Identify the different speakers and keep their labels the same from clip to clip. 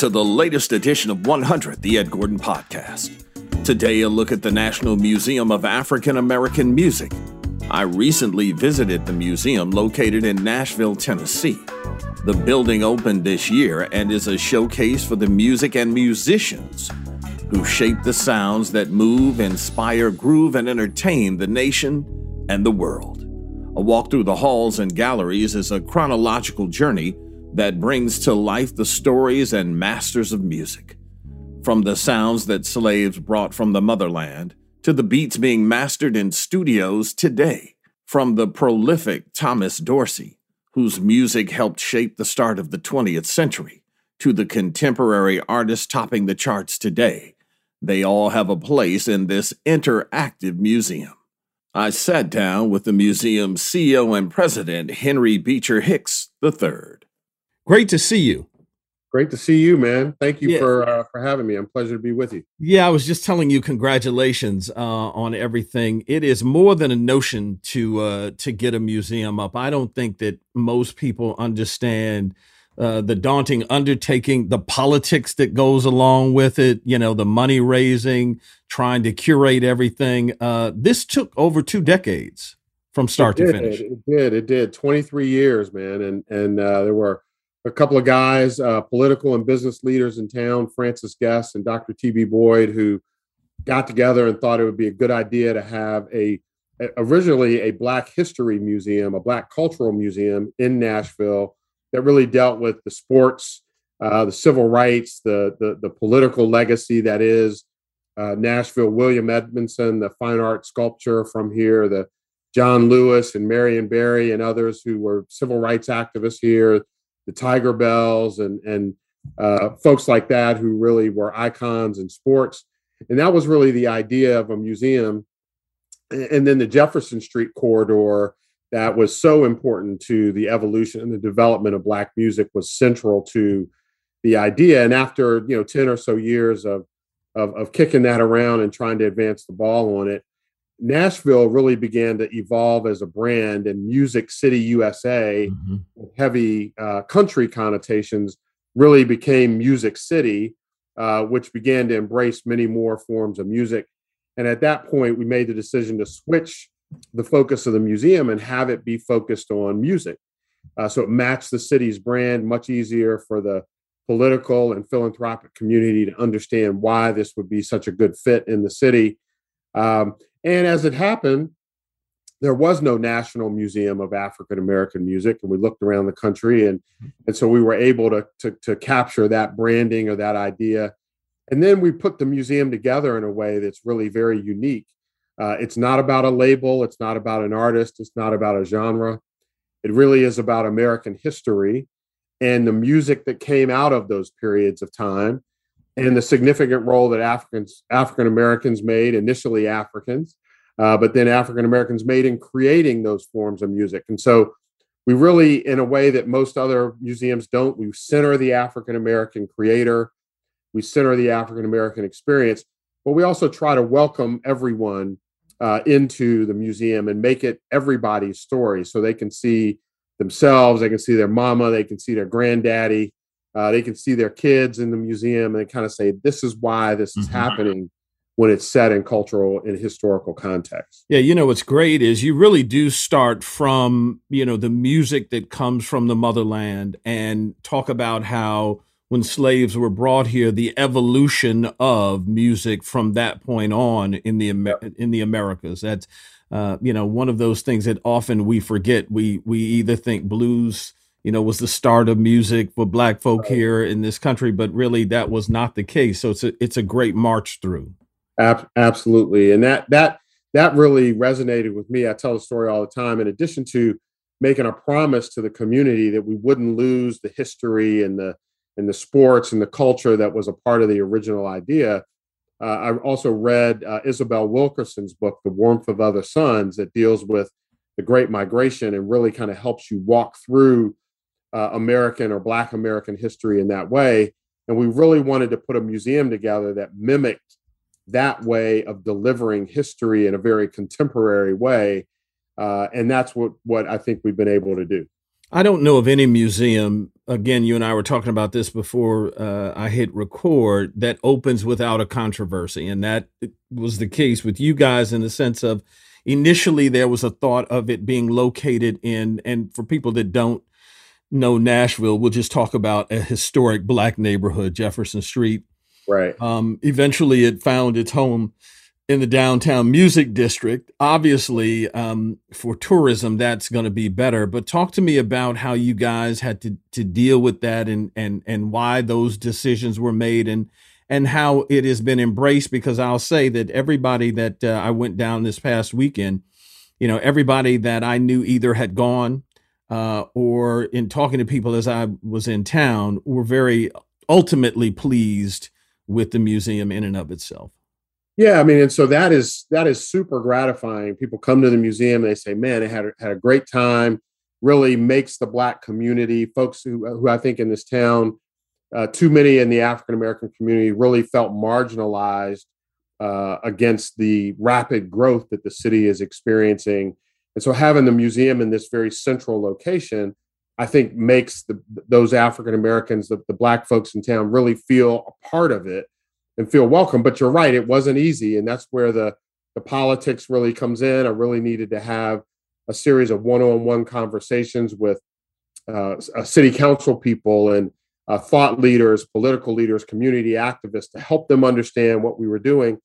Speaker 1: To the latest edition of 100, the Ed Gordon Podcast. Today, a look at the National Museum of African American Music. I recently visited the museum located in Nashville, Tennessee. The building opened this year and is a showcase for the music and musicians who shape the sounds that move, inspire, groove, and entertain the nation and the world. A walk through the halls and galleries is a chronological journey that brings to life the stories and masters of music. From the sounds that slaves brought from the motherland to the beats being mastered in studios today. From the prolific Thomas Dorsey, whose music helped shape the start of the 20th century, to the contemporary artists topping the charts today, they all have a place in this interactive museum. I sat down with the museum's CEO and president, Henry Beecher Hicks III.
Speaker 2: Great to see you.
Speaker 3: Great to see you, man. Thank you
Speaker 2: Yeah.
Speaker 3: for uh, for having me. I'm pleasure to be with you.
Speaker 2: Yeah, I was just telling you congratulations uh, on everything. It is more than a notion to uh, to get a museum up. I don't think that most people understand uh, the daunting undertaking, the politics that goes along with it. You know, the money raising, trying to curate everything. Uh, this took over two decades from start
Speaker 3: it
Speaker 2: to finish.
Speaker 3: It did. It did. 23 years, man, and and uh, there were a couple of guys, uh, political and business leaders in town, Francis Guess and Dr. T.B. Boyd, who got together and thought it would be a good idea to have a originally a Black History Museum, a Black Cultural Museum in Nashville that really dealt with the sports, uh, the civil rights, the, the the political legacy that is uh, Nashville. William Edmondson, the fine art sculpture from here, the John Lewis and Marion Barry and others who were civil rights activists here, the Tigerbelles and and uh, folks like that who really were icons in sports. And that was really the idea of a museum. And then the Jefferson Street corridor that was so important to the evolution and the development of Black music was central to the idea. And after you know ten or so years of of, of kicking that around and trying to advance the ball on it. Nashville really began to evolve as a brand, and Music City USA, mm-hmm. with heavy uh, country connotations, really became Music City, uh, which began to embrace many more forms of music. And at that point, we made the decision to switch the focus of the museum and have it be focused on music. Uh, so it matched the city's brand, much easier for the political and philanthropic community to understand why this would be such a good fit in the city. Um, and as it happened, there was no National Museum of African American Music, and we looked around the country, and and so we were able to, to to capture that branding or that idea, and then we put the museum together in a way that's really very unique. Uh, it's not about a label, it's not about an artist, it's not about a genre. It really is about American history and the music that came out of those periods of time and the significant role that Africans, African Americans made, initially Africans, uh, but then African Americans made in creating those forms of music. And so we really, in a way that most other museums don't, we center the African American creator, we center the African American experience, but we also try to welcome everyone uh, into the museum and make it everybody's story so they can see themselves, they can see their mama, they can see their granddaddy, uh, they can see their kids in the museum and kind of say, this is why this is mm-hmm. happening when it's set in cultural and historical context.
Speaker 2: Yeah, you know what's great is you really do start from, you know, the music that comes from the motherland and talk about how when slaves were brought here, the evolution of music from that point on in the in the Americas. That's uh, you know one of those things that often we forget. We we either think blues you know, was the start of music for black folk here in this country, but really that was not the case. So it's a it's a great march through.
Speaker 3: absolutely, and that that that really resonated with me. I tell the story all the time. In addition to making a promise to the community that we wouldn't lose the history and the and the sports and the culture that was a part of the original idea. Uh, I also read uh, Isabel Wilkerson's book, The Warmth of Other Suns, that deals with the Great Migration and really kind of helps you walk through uh, American or Black American history in that way. And we really wanted to put a museum together that mimicked that way of delivering history in a very contemporary way. Uh, and that's what, what I think we've been able to do.
Speaker 2: I don't know of any museum, again, you and I were talking about this before uh, I hit record, that opens without a controversy. And that was the case with you guys in the sense of initially there was a thought of it being located in, and for people that don't know Nashville, we'll just talk about a historic black neighborhood, Jefferson Street.
Speaker 3: Right.
Speaker 2: Um, eventually, it found its home in the downtown music district. Obviously, um, for tourism, that's going to be better. But talk to me about how you guys had to to deal with that, and and and why those decisions were made, and and how it has been embraced. Because I'll say that everybody that uh, I went down this past weekend, you know, everybody that I knew either had gone uh, or in talking to people as I was in town, were very ultimately pleased with the museum in and of itself.
Speaker 3: Yeah, I mean, and so that is that is super gratifying. People come to the museum they say, "Man, they had a, had a great time." Really makes the black community, folks who who I think in this town, uh, too many in the African American community really felt marginalized uh, against the rapid growth that the city is experiencing and so having the museum in this very central location, I think makes the, those African Americans, the, the black folks in town really feel a part of it and feel welcome. But you're right, it wasn't easy. And that's where the, the politics really comes in. I really needed to have a series of one-on-one conversations with uh, city council people and uh, thought leaders, political leaders, community activists to help them understand what we were doing.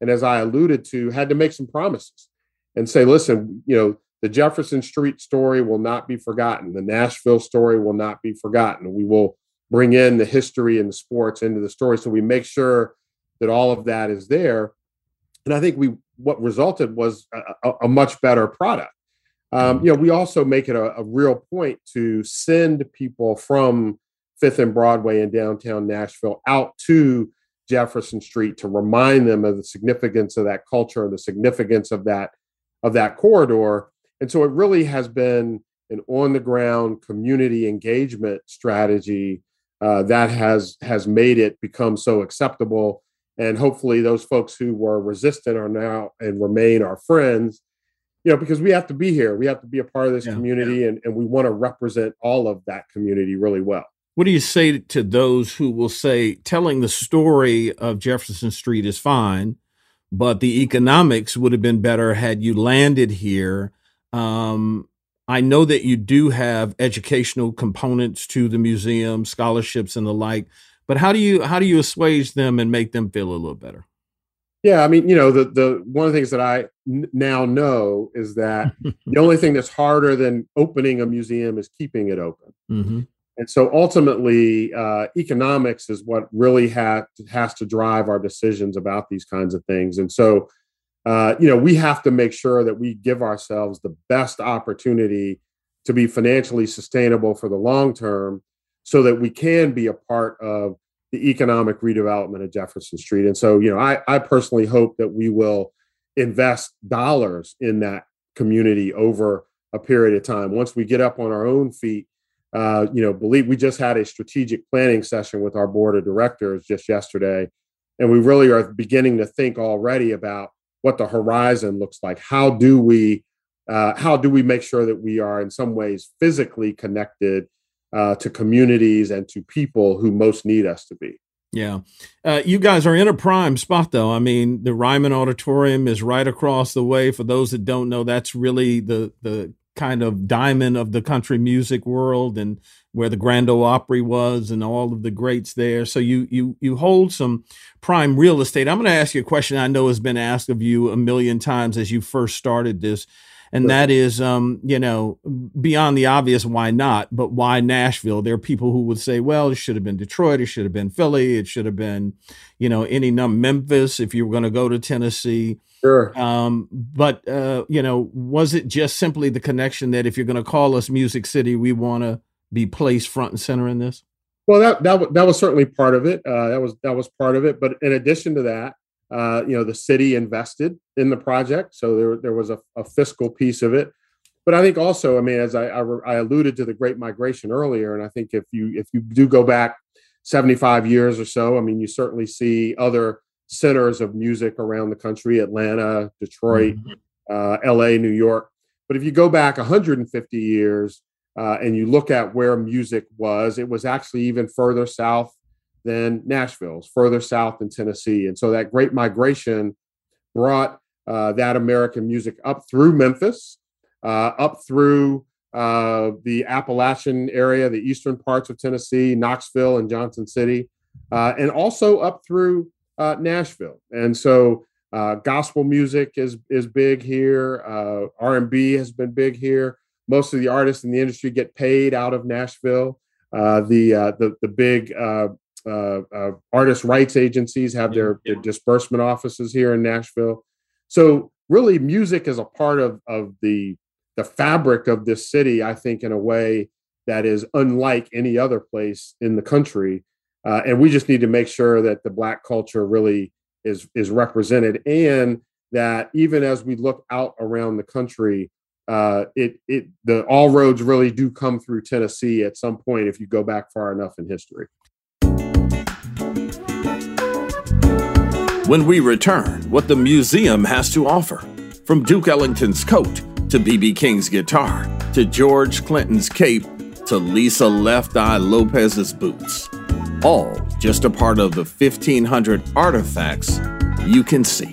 Speaker 3: And as I alluded to, had to make some promises and say, listen, you know, the Jefferson Street story will not be forgotten. The Nashville story will not be forgotten. We will bring in the history and the sports into the story. So we make sure that all of that is there. And I think we what resulted was a, a much better product. Um, you know, we also make it a, a, real point to send people from Fifth and Broadway in downtown Nashville out to Jefferson Street to remind them of the significance of that culture and the significance of that of that corridor. And so it really has been an on the ground community engagement strategy uh, that has has made it become so acceptable and hopefully those folks who were resistant are now and remain our friends you know because we have to be here we have to be a part of this yeah, community yeah. And, and we want to represent all of that community really well
Speaker 2: what do you say to those who will say telling the story of jefferson street is fine but the economics would have been better had you landed here um, I know that you do have educational components to the museum, scholarships and the like. But how do you how do you assuage them and make them feel a little better?
Speaker 3: Yeah, I mean, you know, the the one of the things that I n- now know is that the only thing that's harder than opening a museum is keeping it open. Mm-hmm. And so ultimately, uh, economics is what really ha- has to drive our decisions about these kinds of things. And so, uh, you know, we have to make sure that we give ourselves the best opportunity to be financially sustainable for the long term so that we can be a part of the economic redevelopment of Jefferson Street. And so, you know, I, I personally hope that we will invest dollars in that community over a period of time. Once we get up on our own feet, uh, you know, believe we just had a strategic planning session with our board of directors just yesterday, and we really are beginning to think already about what the horizon looks like. How do we, uh, how do we make sure that we are in some ways physically connected uh, to communities and to people who most need us to be.
Speaker 2: Yeah. Uh, you guys are in a prime spot, though. I mean, the Ryman Auditorium is right across the way. For those that don't know, that's really the, the kind of diamond of the country music world and where the Grand Ole Opry was and all of the greats there. So you you you hold some prime real estate. I'm going to ask you a question I know has been asked of you a million times as you first started this and that is, um, you know, beyond the obvious, why not? But why Nashville? There are people who would say, well, it should have been Detroit, it should have been Philly, it should have been, you know, any num Memphis if you were going to go to Tennessee.
Speaker 3: Sure.
Speaker 2: Um, but uh, you know, was it just simply the connection that if you're going to call us Music City, we want to be placed front and center in this?
Speaker 3: Well, that that that was certainly part of it. Uh, that was that was part of it. But in addition to that, uh, you know, the city invested in the project, so there there was a, a, fiscal piece of it. But I think also, I mean, as I, I, I alluded to the Great Migration earlier, and I think if you if you do go back 75 years or so, I mean, you certainly see other centers of music around the country: Atlanta, Detroit, mm-hmm. uh, L.A., New York. But if you go back 150 years uh, and you look at where music was, it was actually even further south than Nashville's, further south in Tennessee. And so that great migration brought uh, that American music up through Memphis, uh, up through uh, the Appalachian area, the eastern parts of Tennessee, Knoxville and Johnson City, uh, and also up through uh, Nashville. And so uh, gospel music is is big here. R and B has been big here. Most of the artists in the industry get paid out of Nashville. the the the big uh, uh, artist rights agencies have their, their, disbursement offices here in Nashville. So really, music is a part of of the the fabric of this city. I think in a way that is unlike any other place in the country, uh, and we just need to make sure that the Black culture really is is represented, and that even as we look out around the country, uh, it it the all roads really do come through Tennessee at some point if you go back far enough in history.
Speaker 1: When we return, what the museum has to offer. From Duke Ellington's coat to B.B. King's guitar to George Clinton's cape to Lisa Left Eye Lopes's boots. All just a part of the 1,500 artifacts you can see.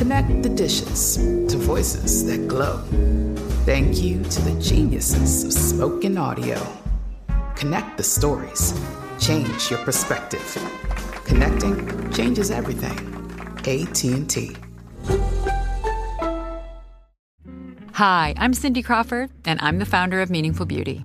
Speaker 4: Connect the dishes to voices that glow. Thank you to the geniuses of spoken audio. Connect the stories. Change your perspective. Connecting changes everything. AT&T.
Speaker 5: Hi, I'm Cindy Crawford, and I'm the founder of Meaningful Beauty.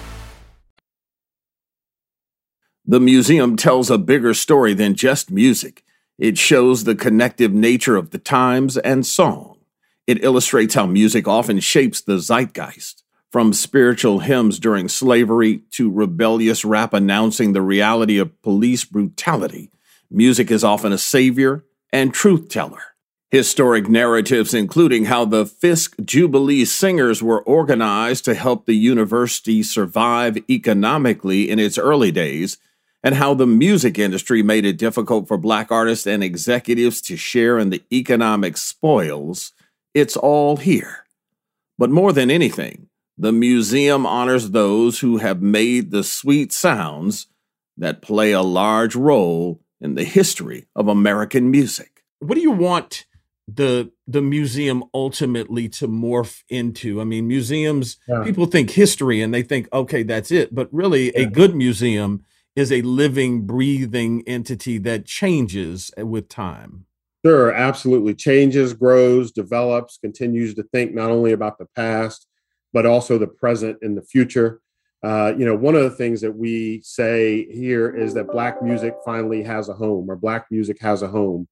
Speaker 2: The museum tells a bigger story than just music. It shows the connective nature of the times and song. It illustrates how music often shapes the zeitgeist, from spiritual hymns during slavery to rebellious rap announcing the reality of police brutality. Music is often a savior and truth teller. Historic narratives, including how the Fisk Jubilee Singers were organized to help the university survive economically in its early days, and how the music industry made it difficult for black artists and executives to share in the economic spoils, it's all here. But more than anything, the museum honors those who have made the sweet sounds that play a large role in the history of American music.
Speaker 6: What do you want the the museum ultimately to morph into? I mean, museums yeah. people think history and they think okay, that's it, but really yeah. a good museum is a living, breathing entity that changes with time.
Speaker 3: Sure, absolutely. Changes, grows, develops, continues to think not only about the past, but also the present and the future. Uh, you know, one of the things that we say here is that Black music finally has a home, or Black music has a home.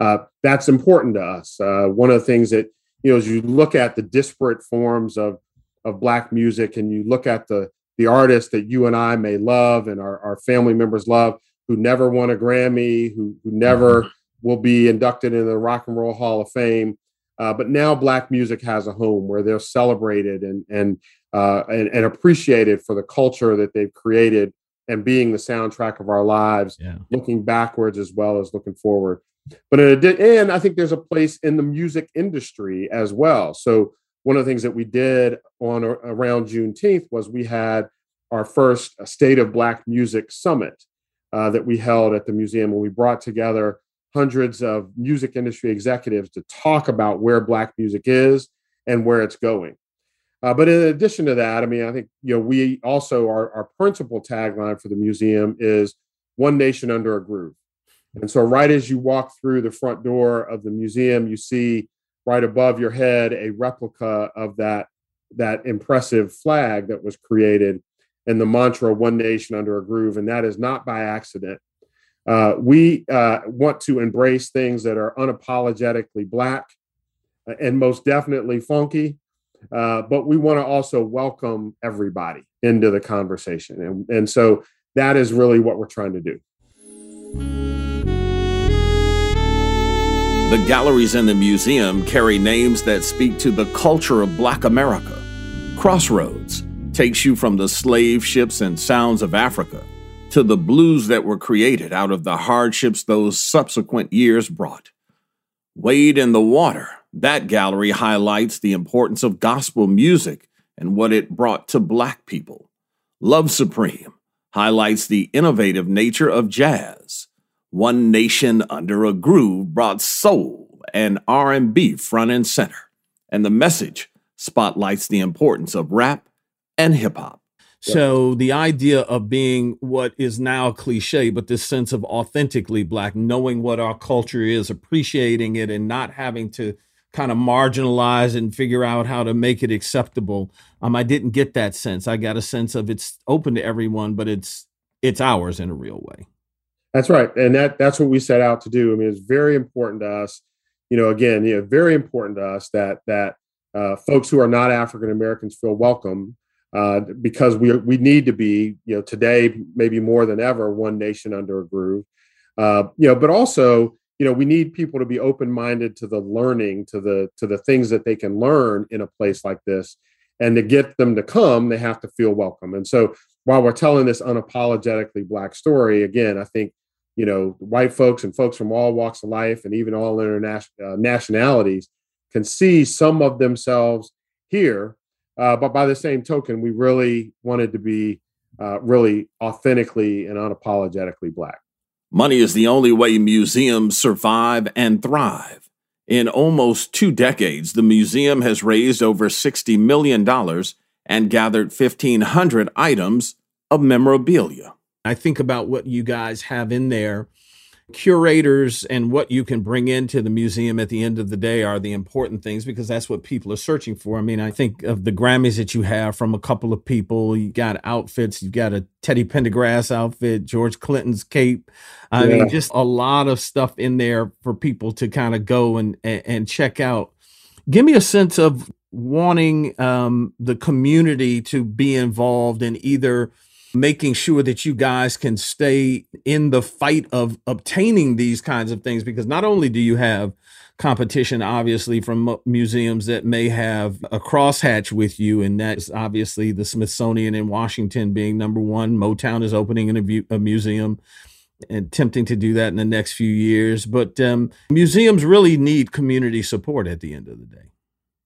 Speaker 3: Uh, that's important to us. Uh, one of the things that you know, as you look at the disparate forms of of Black music, and you look at the the artists that you and I may love and our, our family members love who never won a Grammy, who, who never mm-hmm. will be inducted into the Rock and Roll Hall of Fame. Uh, but now Black music has a home where they're celebrated and and, uh, and, and appreciated for the culture that they've created and being the soundtrack of our lives, yeah. looking backwards as well as looking forward. But in addition, and I think there's a place in the music industry as well. So one of the things that we did on around Juneteenth was we had our first State of Black Music Summit uh, that we held at the museum, where we brought together hundreds of music industry executives to talk about where Black music is and where it's going. Uh, but in addition to that, I mean, I think you know we also our, our principal tagline for the museum is "One Nation Under a Groove," and so right as you walk through the front door of the museum, you see right above your head a replica of that that impressive flag that was created and the mantra one nation under a groove and that is not by accident. Uh, we uh, want to embrace things that are unapologetically black uh, and most definitely funky uh, but we want to also welcome everybody into the conversation and, and so that is really what we're trying to do
Speaker 2: The galleries in the museum carry names that speak to the culture of Black America. Crossroads takes you from the slave ships and sounds of Africa to the blues that were created out of the hardships those subsequent years brought. Wade in the Water, that gallery highlights the importance of gospel music and what it brought to Black people. Love Supreme highlights the innovative nature of jazz. One Nation Under a Groove brought soul and R&B front and center.
Speaker 1: and the message spotlights the importance of rap and hip hop.
Speaker 2: So the idea of being what is now a cliche, but this sense of authentically black, knowing what our culture is, appreciating it, and not having to kind of marginalize and figure out how to make it acceptable. Um, I didn't get that sense. I got a sense of it's open to everyone, but it's it's ours in a real way.
Speaker 3: That's right, and that that's what we set out to do. I mean, it's very important to us. You know, again, you know, very important to us that that uh, folks who are not African Americans feel welcome uh, because we we need to be, you know, today maybe more than ever, one nation under a groove. Uh, you know, but also, you know, we need people to be open minded to the learning, to the to the things that they can learn in a place like this, and to get them to come, they have to feel welcome. And so, while we're telling this unapologetically black story, again, I think you know, white folks and folks from all walks of life and even all international uh, nationalities can see some of themselves here uh, but by the same token, we really wanted to be uh, really authentically and unapologetically Black.
Speaker 1: Money is the only way museums survive and thrive. In almost two decades, the museum has raised over $60 million and gathered 1,500 items of memorabilia.
Speaker 2: I think about what you guys have in there curators and what you can bring into the museum at the end of the day are the important things because that's what people are searching for. I mean, I think of the Grammys that you have from a couple of people. You got outfits, you got a Teddy Pendergrass outfit, George Clinton's cape. I yeah. mean, just a lot of stuff in there for people to kind of go and, and, and check out. Give me a sense of wanting um, the community to be involved in either making sure that you guys can stay in the fight of obtaining these kinds of things because not only do you have competition obviously from museums that may have a crosshatch with you and that's obviously the smithsonian in washington being number one. Motown is opening a, a museum and attempting to do that in the next few years. But um, museums really need community support at the end of the day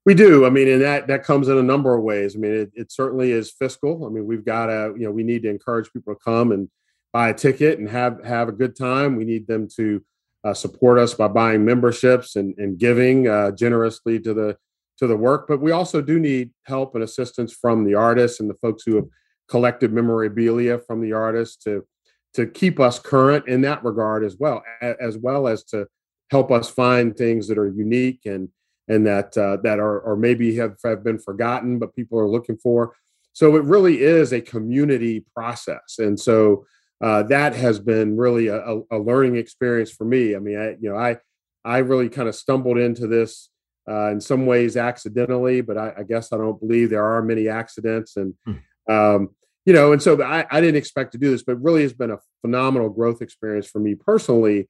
Speaker 3: we do. I mean, and that that comes in a number of ways. I mean, it, it certainly is fiscal. I mean, we've got to, you know, we need to encourage people to come and buy a ticket and have have a good time. We need them to uh, support us by buying memberships and, and giving uh, generously to the to the work. But we also do need help and assistance from the artists and the folks who have collected memorabilia from the artists to to keep us current in that regard as well, as well as to help us find things that are unique and and that uh, that are or maybe have, have been forgotten, but people are looking for. So it really is a community process, and so uh, that has been really a, a, learning experience for me. I mean, I you know I I really kind of stumbled into this uh, in some ways accidentally, but I, I, guess I don't believe there are many accidents, and hmm. um, you know, and so I, I didn't expect to do this, but really has been a phenomenal growth experience for me personally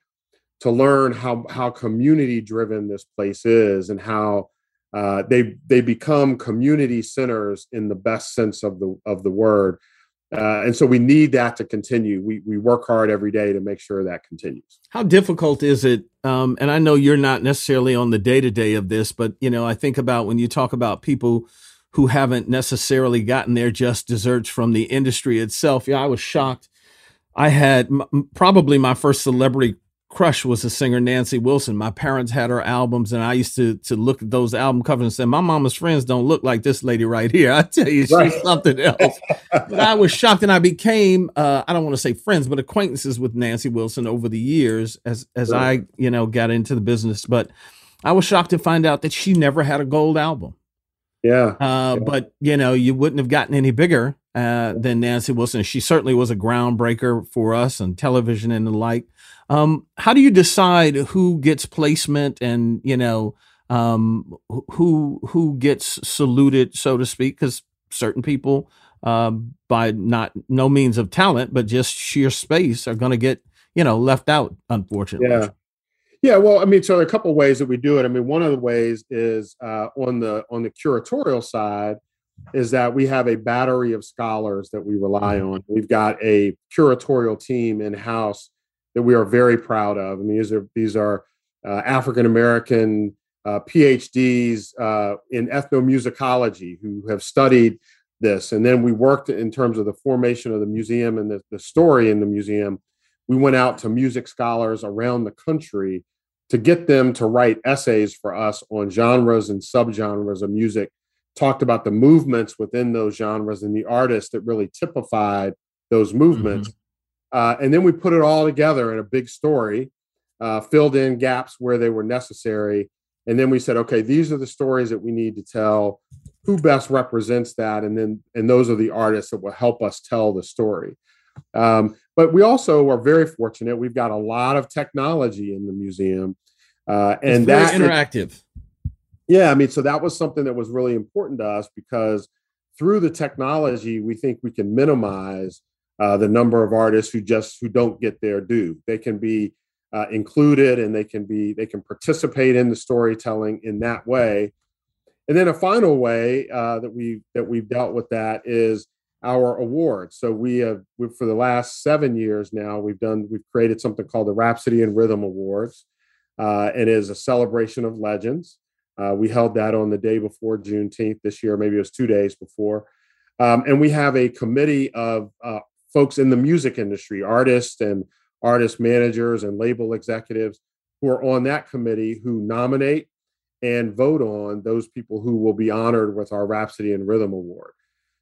Speaker 3: to learn how how community driven this place is and how uh, they they become community centers in the best sense of the of the word. Uh, and so we need that to continue. We we work hard every day to make sure that continues.
Speaker 2: How difficult is it? Um, and I know you're not necessarily on the day to day of this, but you know I think about when you talk about people who haven't necessarily gotten their just desserts from the industry itself. Yeah, I was shocked. I had m- probably my first celebrity crush was the singer Nancy Wilson. My parents had her albums, and I used to to look at those album covers and say, "My mama's friends don't look like this lady right here." I tell you, she's right. something else. but I was shocked, and I became uh, I don't want to say friends, but acquaintances with Nancy Wilson over the years as as I you know got into the business. But I was shocked to find out that she never had a gold album.
Speaker 3: Yeah.
Speaker 2: Uh, yeah. But you know, you wouldn't have gotten any bigger uh, than Nancy Wilson. She certainly was a groundbreaker for us on television and the like. Um, how do you decide who gets placement and you know um, who who gets saluted, so to speak? Because certain people, uh, by not no means of talent, but just sheer space, are going to get you know left out, unfortunately.
Speaker 3: Yeah. Yeah, well, I mean, so there are a couple of ways that we do it. I mean, one of the ways is uh, on the on the curatorial side is that we have a battery of scholars that we rely mm-hmm. on. We've got a curatorial team in house that we are very proud of. I mean, these are these are uh, African American uh, PhDs uh, in ethnomusicology who have studied this, and then we worked in terms of the formation of the museum and the, the story in the museum. We went out to music scholars around the country to get them to write essays for us on genres and subgenres of music, talked about the movements within those genres and the artists that really typified those movements. Mm-hmm. Uh, and then we put it all together in a big story, uh, filled in gaps where they were necessary. And then we said, okay, these are the stories that we need to tell. Who best represents that? And then, and those are the artists that will help us tell the story. Um, but we also are very fortunate. We've got a lot of technology in the museum, uh, and
Speaker 2: that interactive. It,
Speaker 3: yeah, I mean, so that was something that was really important to us because through the technology, we think we can minimize uh, the number of artists who just who don't get their due. They can be uh, included, and they can be they can participate in the storytelling in that way. And then a final way uh, that we that we've dealt with that is our awards. So we have for the last seven years now, we've done we've created something called the Rhapsody and Rhythm Awards. Uh, it is a celebration of legends. Uh, we held that on the day before Juneteenth this year, maybe it was two days before. Um, and we have a committee of uh, folks in the music industry, artists and artist managers and label executives who are on that committee who nominate and vote on those people who will be honored with our Rhapsody and Rhythm Award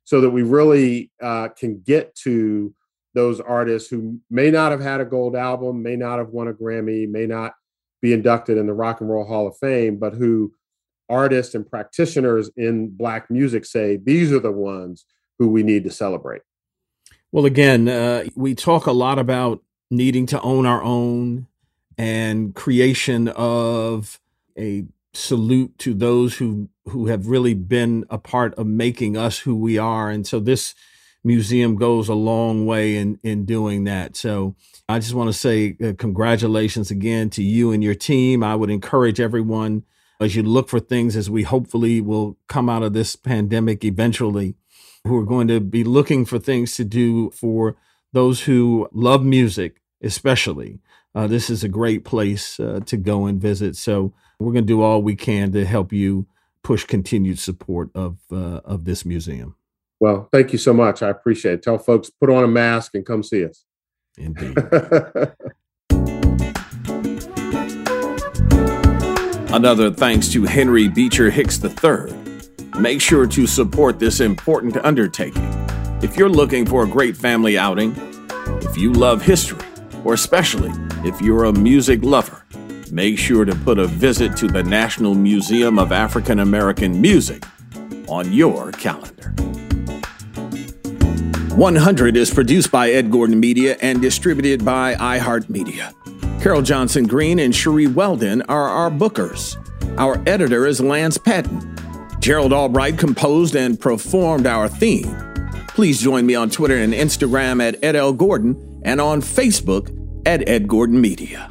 Speaker 3: so that we really uh, can get to those artists who may not have had a gold album, may not have won a Grammy, may not be inducted in the Rock and Roll Hall of Fame, but who artists and practitioners in Black music say these are the ones who we need to celebrate.
Speaker 2: Well, again, uh, we talk a lot about needing to own our own and creation of a salute to those who who have really been a part of making us who we are. And so this museum goes a long way in in doing that. So i just want to say uh, congratulations again to you and your team. I would encourage everyone as you look for things as we hopefully will come out of this pandemic eventually who are going to be looking for things to do for those who love music especially uh, this is a great place uh, to go and visit so we're going to do all we can to help you push continued support of uh, of this museum.
Speaker 3: Well, thank you so much. I appreciate it. Tell folks put on a mask and come see us.
Speaker 2: Indeed.
Speaker 1: Another thanks to Henry Beecher Hicks III. Make sure to support this important undertaking. If you're looking for a great family outing, if you love history, or especially if you're a music lover, make sure to put a visit to the National Museum of African American Music on your calendar. 100 is produced by Ed Gordon Media and distributed by iHeartMedia. Carol Johnson Green and Cherie Weldon are our bookers. Our editor is Lance Patton. Gerald Albright composed and performed our theme. Please join me on Twitter and Instagram at Ed L. Gordon and on Facebook at Ed Gordon Media.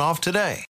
Speaker 7: off today.